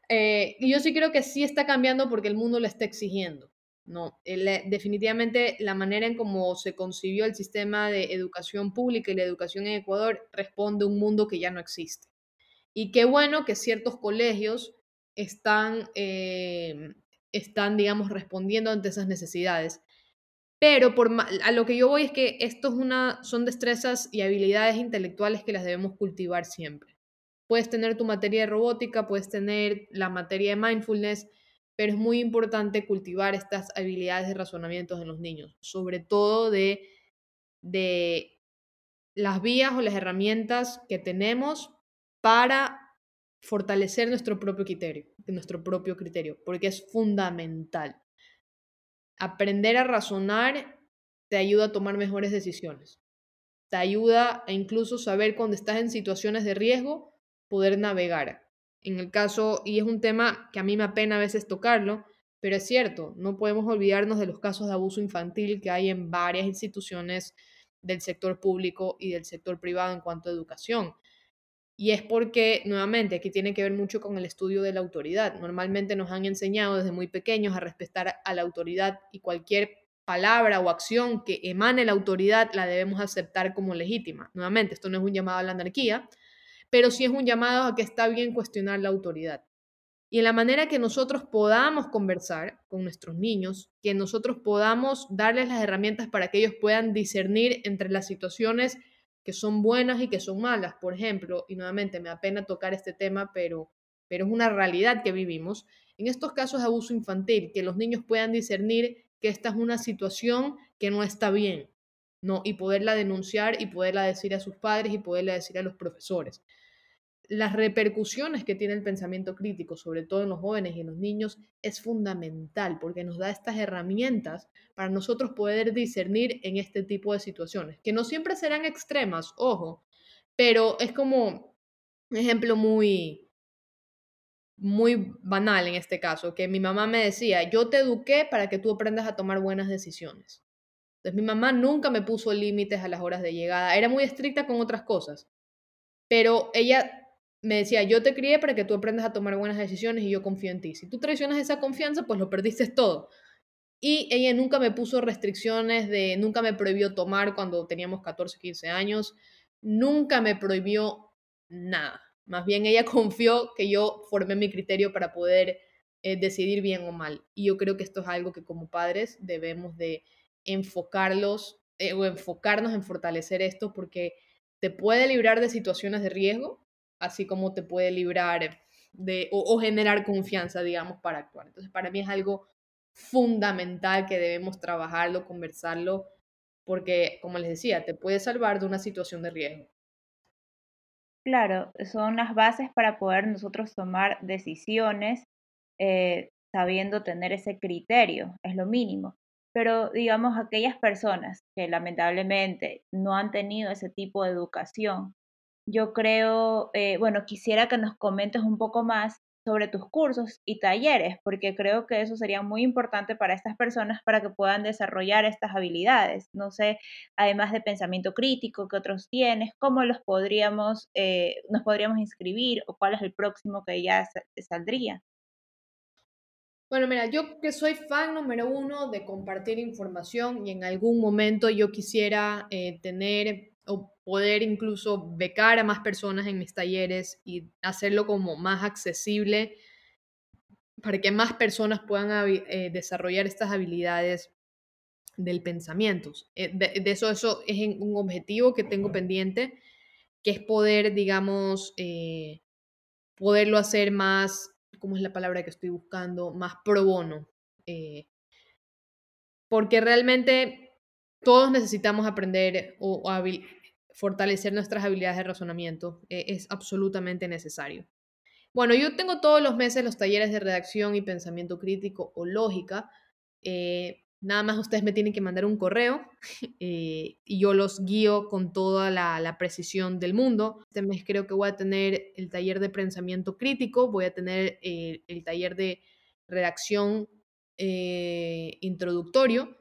Eh, y yo sí creo que sí está cambiando porque el mundo lo está exigiendo. No, definitivamente la manera en cómo se concibió el sistema de educación pública y la educación en Ecuador responde a un mundo que ya no existe. Y qué bueno que ciertos colegios están, eh, están digamos, respondiendo ante esas necesidades. Pero por, a lo que yo voy es que esto es una, son destrezas y habilidades intelectuales que las debemos cultivar siempre. Puedes tener tu materia de robótica, puedes tener la materia de mindfulness, pero es muy importante cultivar estas habilidades de razonamiento en los niños, sobre todo de, de las vías o las herramientas que tenemos para fortalecer nuestro propio criterio, nuestro propio criterio, porque es fundamental. Aprender a razonar te ayuda a tomar mejores decisiones. Te ayuda a incluso saber cuando estás en situaciones de riesgo, poder navegar. En el caso, y es un tema que a mí me apena a veces tocarlo, pero es cierto, no podemos olvidarnos de los casos de abuso infantil que hay en varias instituciones del sector público y del sector privado en cuanto a educación. Y es porque, nuevamente, aquí tiene que ver mucho con el estudio de la autoridad. Normalmente nos han enseñado desde muy pequeños a respetar a la autoridad y cualquier palabra o acción que emane la autoridad la debemos aceptar como legítima. Nuevamente, esto no es un llamado a la anarquía, pero sí es un llamado a que está bien cuestionar la autoridad. Y en la manera que nosotros podamos conversar con nuestros niños, que nosotros podamos darles las herramientas para que ellos puedan discernir entre las situaciones que son buenas y que son malas, por ejemplo, y nuevamente me apena tocar este tema, pero, pero es una realidad que vivimos, en estos casos abuso infantil, que los niños puedan discernir que esta es una situación que no está bien, ¿no? Y poderla denunciar y poderla decir a sus padres y poderla decir a los profesores las repercusiones que tiene el pensamiento crítico, sobre todo en los jóvenes y en los niños, es fundamental porque nos da estas herramientas para nosotros poder discernir en este tipo de situaciones, que no siempre serán extremas, ojo, pero es como un ejemplo muy, muy banal en este caso, que mi mamá me decía, yo te eduqué para que tú aprendas a tomar buenas decisiones. Entonces mi mamá nunca me puso límites a las horas de llegada, era muy estricta con otras cosas, pero ella me decía, yo te crié para que tú aprendas a tomar buenas decisiones y yo confío en ti. Si tú traicionas esa confianza, pues lo perdiste todo. Y ella nunca me puso restricciones de, nunca me prohibió tomar cuando teníamos 14, 15 años, nunca me prohibió nada. Más bien ella (laughs) confió que yo formé mi criterio para poder eh, decidir bien o mal. Y yo creo que esto es algo que como padres debemos de enfocarlos eh, o enfocarnos en fortalecer esto porque te puede librar de situaciones de riesgo, así como te puede librar de, o, generar confianza, digamos, para actuar. Entonces, para mí es algo fundamental que debemos trabajarlo, conversarlo, porque, como les decía, te puede salvar de una situación de riesgo.
Claro, son las bases para poder nosotros tomar decisiones eh, sabiendo tener ese criterio, es lo mínimo. Pero digamos, aquellas personas que lamentablemente no han tenido ese tipo de educación, yo creo, eh, bueno, quisiera que nos comentes un poco más sobre tus cursos y talleres, porque creo que eso sería muy importante para estas personas para que puedan desarrollar estas habilidades. No sé, además de pensamiento crítico que otros tienes, cómo los podríamos, eh, nos podríamos inscribir o cuál es el próximo que ya saldría.
Bueno, mira, yo que soy fan número uno de compartir información y en algún momento yo quisiera eh, tener poder incluso becar a más personas en mis talleres y hacerlo como más accesible para que más personas puedan eh, desarrollar estas habilidades del pensamiento. Eh, de, eso, eso es un objetivo que tengo pendiente, que es poder, digamos, eh, poderlo hacer más, ¿cómo es la palabra que estoy buscando? Más pro bono. porque realmente todos necesitamos aprender o, o fortalecer nuestras habilidades de razonamiento eh, es absolutamente necesario. Bueno, yo tengo todos los meses los talleres de redacción y pensamiento crítico o lógica. Eh, nada más ustedes me tienen que mandar un correo (laughs) eh, y yo los guío con toda la, precisión del mundo. Este mes creo que voy a tener el taller de pensamiento crítico, voy a tener el taller de redacción introductorio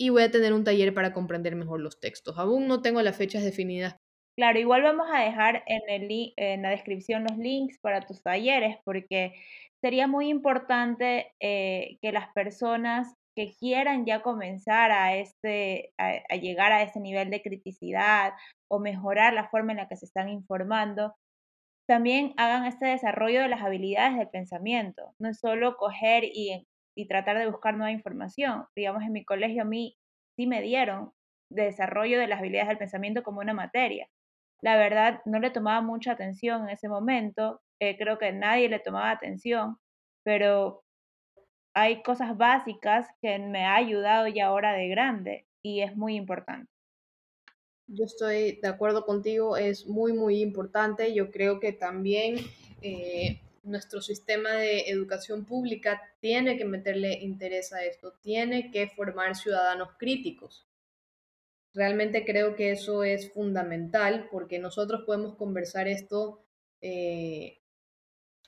y voy a tener un taller para comprender mejor los textos. Aún no tengo las fechas definidas.
Claro, igual vamos a dejar en, el, en la descripción los links para tus talleres porque sería muy importante eh, que las personas que quieran ya comenzar a, este, a, llegar a ese nivel de criticidad o mejorar la forma en la que se están informando, también hagan este desarrollo de las habilidades del pensamiento. No es solo coger y, y tratar de buscar nueva información. Digamos, en mi colegio a mí sí me dieron desarrollo de las habilidades del pensamiento como una materia. La verdad, no le tomaba mucha atención en ese momento, eh, creo que nadie le tomaba atención, pero hay cosas básicas que me ha ayudado ya ahora de grande y es muy importante.
Yo estoy de acuerdo contigo, es muy, muy importante. Yo creo que también eh, nuestro sistema de educación pública tiene que meterle interés a esto, tiene que formar ciudadanos críticos. Realmente creo que eso es fundamental porque nosotros podemos conversar esto eh,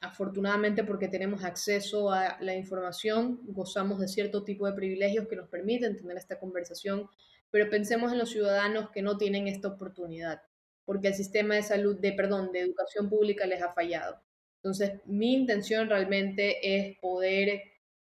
afortunadamente porque tenemos acceso a la información, gozamos de cierto tipo de privilegios que nos permiten tener esta conversación, pero pensemos en los ciudadanos que no tienen esta oportunidad, porque el sistema de salud, de perdón, de educación pública les ha fallado. Entonces, mi intención realmente es poder,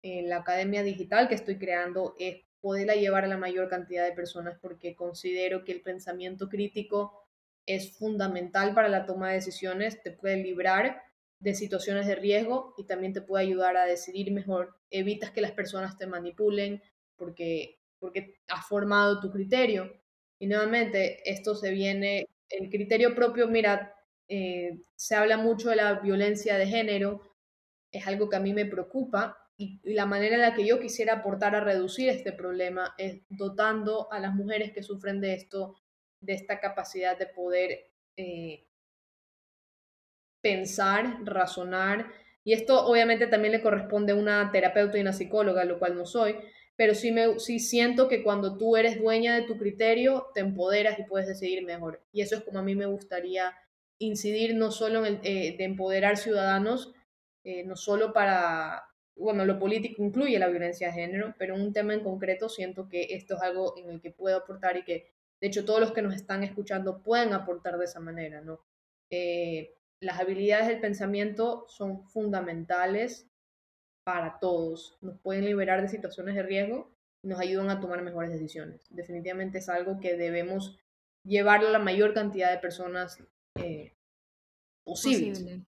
en la academia digital que estoy creando, es poderla llevar a la mayor cantidad de personas porque considero que el pensamiento crítico es fundamental para la toma de decisiones, te puede librar de situaciones de riesgo y también te puede ayudar a decidir mejor. Evitas que las personas te manipulen porque, porque has formado tu criterio. Y nuevamente, esto se viene, el criterio propio, mira, eh, se habla mucho de la violencia de género, es algo que a mí me preocupa y, la manera en la que yo quisiera aportar a reducir este problema es dotando a las mujeres que sufren de esto, de esta capacidad de poder eh, pensar, razonar, y esto obviamente también le corresponde a una terapeuta y una psicóloga, lo cual no soy, pero sí, me, sí siento que cuando tú eres dueña de tu criterio, te empoderas y puedes decidir mejor. Y eso es como a mí me gustaría incidir no solo en el, eh, de empoderar ciudadanos, eh, no solo para, bueno, lo político incluye la violencia de género, pero un tema en concreto siento que esto es algo en el que puedo aportar y que, de hecho, todos los que nos están escuchando pueden aportar de esa manera, ¿no? Eh, las habilidades del pensamiento son fundamentales para todos. Nos pueden liberar de situaciones de riesgo y nos ayudan a tomar mejores decisiones. Definitivamente es algo que debemos llevarlo a la mayor cantidad de personas eh, posible.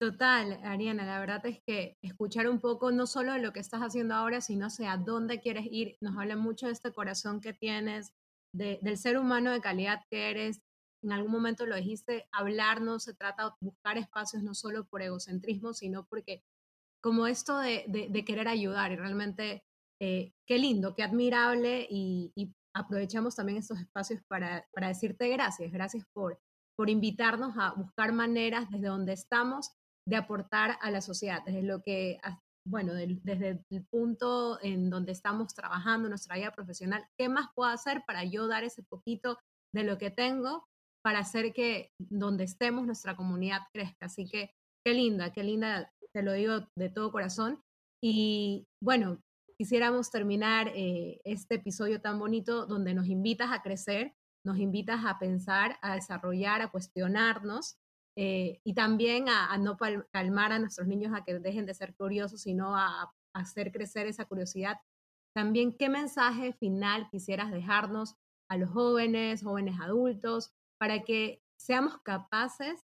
Total, Ariana, la verdad es que escuchar un poco no solo de lo que estás haciendo ahora, sino hacia dónde quieres ir, nos habla mucho de este corazón que tienes, del ser humano de calidad que eres. En algún momento lo dijiste, hablar no se trata de buscar espacios no solo por egocentrismo, sino porque como esto de, querer ayudar y realmente eh, qué lindo, qué admirable y, aprovechamos también estos espacios para, decirte gracias, gracias por, por invitarnos a buscar maneras desde donde estamos de aportar a la sociedad, desde lo que, bueno, desde el punto en donde estamos trabajando, nuestra vida profesional, ¿qué más puedo hacer para yo dar ese poquito de lo que tengo para hacer que donde estemos nuestra comunidad crezca. Así que qué linda, qué linda, te lo digo de todo corazón. Y bueno, quisiéramos terminar eh, este episodio tan bonito donde nos invitas a crecer, nos invitas a pensar, a desarrollar, a cuestionarnos eh, y también a, no calmar a nuestros niños a que dejen de ser curiosos, sino a, a hacer crecer esa curiosidad. También, ¿qué mensaje final quisieras dejarnos a los jóvenes, jóvenes adultos, para que seamos capaces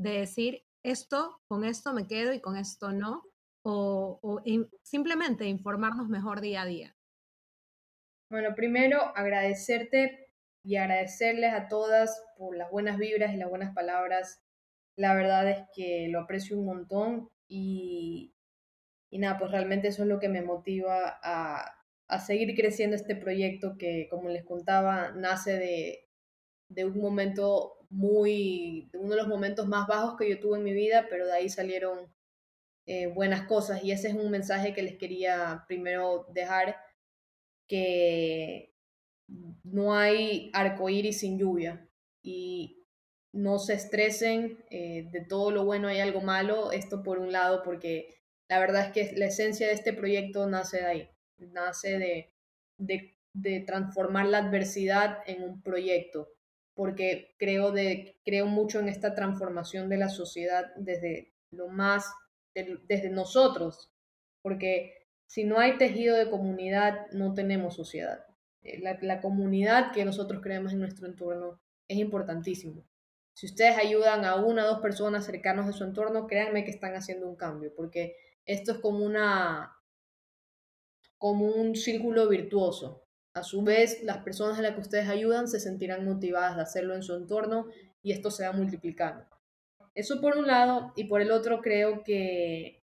de decir, esto, con esto me quedo y con esto no, o, simplemente informarnos mejor día a día?
Bueno, primero agradecerte y agradecerles a todas por las buenas vibras y las buenas palabras. La verdad es que lo aprecio un montón y, y nada, pues realmente eso es lo que me motiva a, a seguir creciendo este proyecto que, como les contaba, nace de, de un momento muy, de uno de los momentos más bajos que yo tuve en mi vida, pero de ahí salieron eh, buenas cosas y ese es un mensaje que les quería primero dejar, que no hay arco iris sin lluvia y no se estresen, eh, de todo lo bueno hay algo malo, esto por un lado, porque la verdad es que la esencia de este proyecto nace de ahí, nace de, de, de transformar la adversidad en un proyecto, porque creo, de, creo mucho en esta transformación de la sociedad desde lo más, desde nosotros, porque Si no hay tejido de comunidad, no tenemos sociedad. Eh, la, comunidad que nosotros creemos en nuestro entorno es importantísimo. Si ustedes ayudan a una o dos personas cercanas de su entorno, créanme que están haciendo un cambio, porque esto es como una como un círculo virtuoso. A su vez, las personas a las que ustedes ayudan se sentirán motivadas de hacerlo en su entorno y esto se va multiplicando. Eso por un lado, y por el otro creo que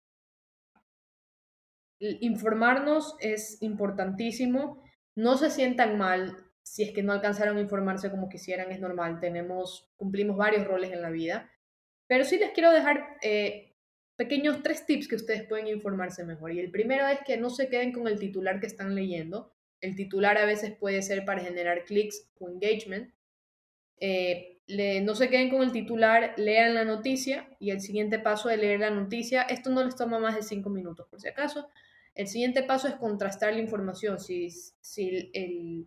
informarnos es importantísimo. No se sientan mal si es que no alcanzaron a informarse como quisieran, es normal. Tenemos, cumplimos varios roles en la vida. Pero sí les quiero dejar eh, pequeños tres tips que ustedes pueden informarse mejor. Y el primero es que no se queden con el titular que están leyendo. El titular a veces puede ser para generar clics o engagement. Eh, no se queden con el titular, lean la noticia y el siguiente paso de leer la noticia, esto no les toma más de cinco minutos por si acaso. El siguiente paso es contrastar la información. Si, si el,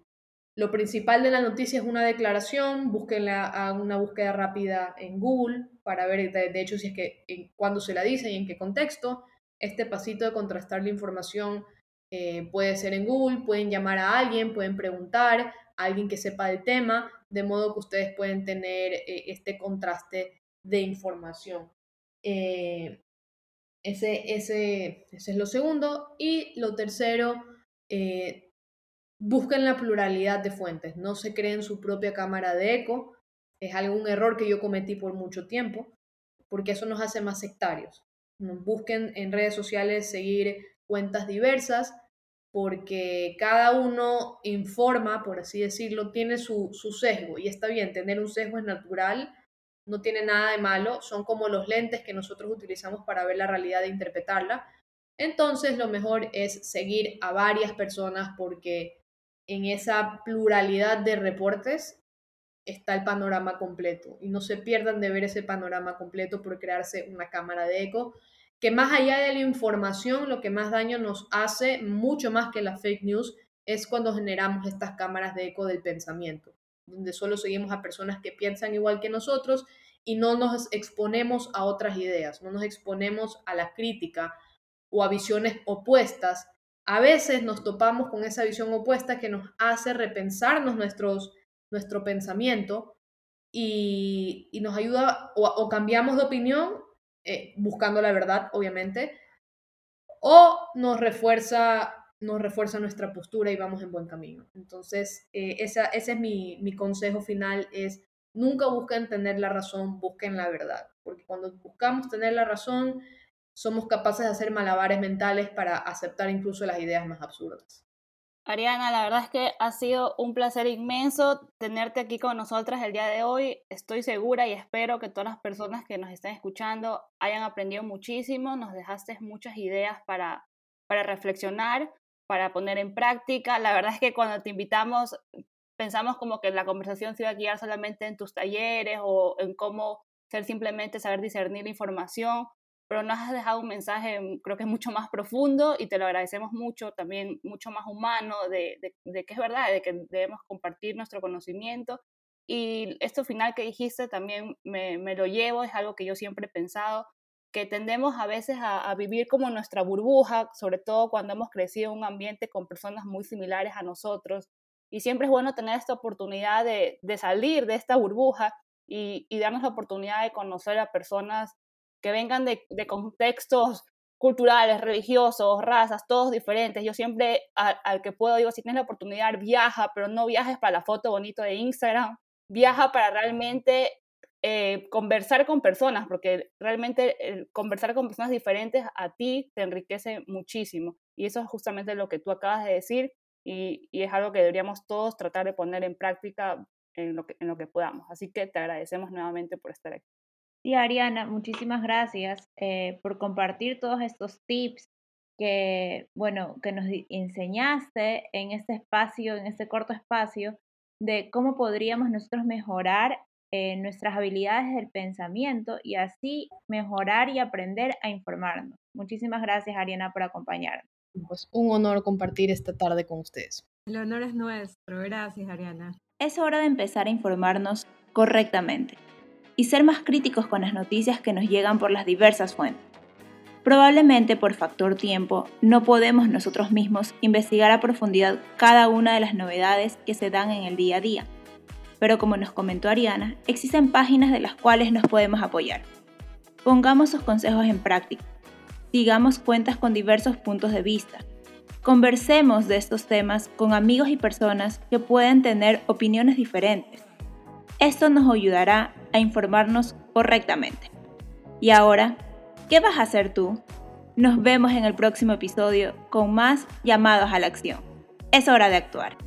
lo principal de la noticia es una declaración, búsquenla a una búsqueda rápida en Google para ver de, hecho si es que en, cuándo se la dice y en qué contexto. Este pasito de contrastar la información eh, puede ser en Google, pueden llamar a alguien, pueden preguntar a alguien que sepa del tema, de modo que ustedes pueden tener eh, este contraste de información. Eh, ese, ese, ese, es lo segundo. Y lo tercero, busquen la pluralidad de fuentes, no se creen su propia cámara de eco. Es algún error que yo cometí por mucho tiempo, porque eso nos hace más sectarios. Busquen en redes sociales seguir cuentas diversas, porque cada uno informa, por así decirlo, tiene su, su sesgo, y está bien, tener un sesgo es natural, no tiene nada de malo, son como los lentes que nosotros utilizamos para ver la realidad e interpretarla. Entonces, lo mejor es seguir a varias personas porque en esa pluralidad de reportes está el panorama completo y no se pierdan de ver ese panorama completo por crearse una cámara de eco que más allá de la información lo que más daño nos hace mucho más que la fake news es cuando generamos estas cámaras de eco del pensamiento donde solo seguimos a personas que piensan igual que nosotros y no nos exponemos a otras ideas, no nos exponemos a la crítica o a visiones opuestas. A veces nos topamos con esa visión opuesta que nos hace repensarnos nuestros, nuestro pensamiento y, nos ayuda o, cambiamos de opinión eh, buscando la verdad, obviamente, o nos refuerza, nos refuerza nuestra postura y vamos en buen camino. Entonces, eh, esa, ese es mi, mi consejo final, es nunca busquen tener la razón, busquen la verdad, porque cuando buscamos tener la razón, somos capaces de hacer malabares mentales para aceptar incluso las ideas más absurdas.
Ariana, la verdad es que ha sido un placer inmenso tenerte aquí con nosotras el día de hoy. Estoy segura y espero que todas las personas que nos estén escuchando hayan aprendido muchísimo. Nos dejaste muchas ideas para, para reflexionar, para poner en práctica. La verdad es que cuando te invitamos pensamos como que la conversación se iba a guiar solamente en tus talleres o en cómo ser simplemente saber discernir información, pero nos has dejado un mensaje, mm, creo que es mucho más profundo y te lo agradecemos mucho, también mucho más humano, de, de, que es verdad, de que debemos compartir nuestro conocimiento. Y esto final que dijiste también me, me lo llevo, es algo que yo siempre he pensado, que tendemos a veces a, a, vivir como nuestra burbuja, sobre todo cuando hemos crecido en un ambiente con personas muy similares a nosotros. Y siempre es bueno tener esta oportunidad de, de salir de esta burbuja y, y, darnos la oportunidad de conocer a personas que vengan de, contextos culturales, religiosos, razas, todos diferentes. Yo siempre al, que puedo digo, si tienes la oportunidad, viaja, pero no viajes para la foto bonito de Instagram, viaja para realmente eh, conversar con personas, porque realmente conversar con personas diferentes a ti te enriquece muchísimo. Y eso es justamente lo que tú acabas de decir y, y es algo que deberíamos todos tratar de poner en práctica en lo que, en lo que podamos. Así que te agradecemos nuevamente por estar aquí.
Sí, Ariana, muchísimas gracias eh, por compartir todos estos tips que, bueno, que nos enseñaste en este espacio, en este corto espacio, de cómo podríamos nosotros mejorar eh, nuestras habilidades del pensamiento y así mejorar y aprender a informarnos. Muchísimas gracias, Ariana, por acompañarnos.
Pues un honor compartir esta tarde con ustedes.
El honor es nuestro. Gracias, Ariana.
Es hora de empezar a informarnos correctamente y ser más críticos con las noticias que nos llegan por las diversas fuentes. Probablemente por factor tiempo no podemos nosotros mismos investigar a profundidad cada una de las novedades que se dan en el día a día. Pero como nos comentó Ariana, existen páginas de las cuales nos podemos apoyar. Pongamos sus consejos en práctica. Sigamos cuentas con diversos puntos de vista. Conversemos de estos temas con amigos y personas que pueden tener opiniones diferentes. Esto nos ayudará a informarnos correctamente. Y ahora, ¿Qué vas a hacer tú? Nos vemos en el próximo episodio con más llamados a la acción. Es hora de actuar.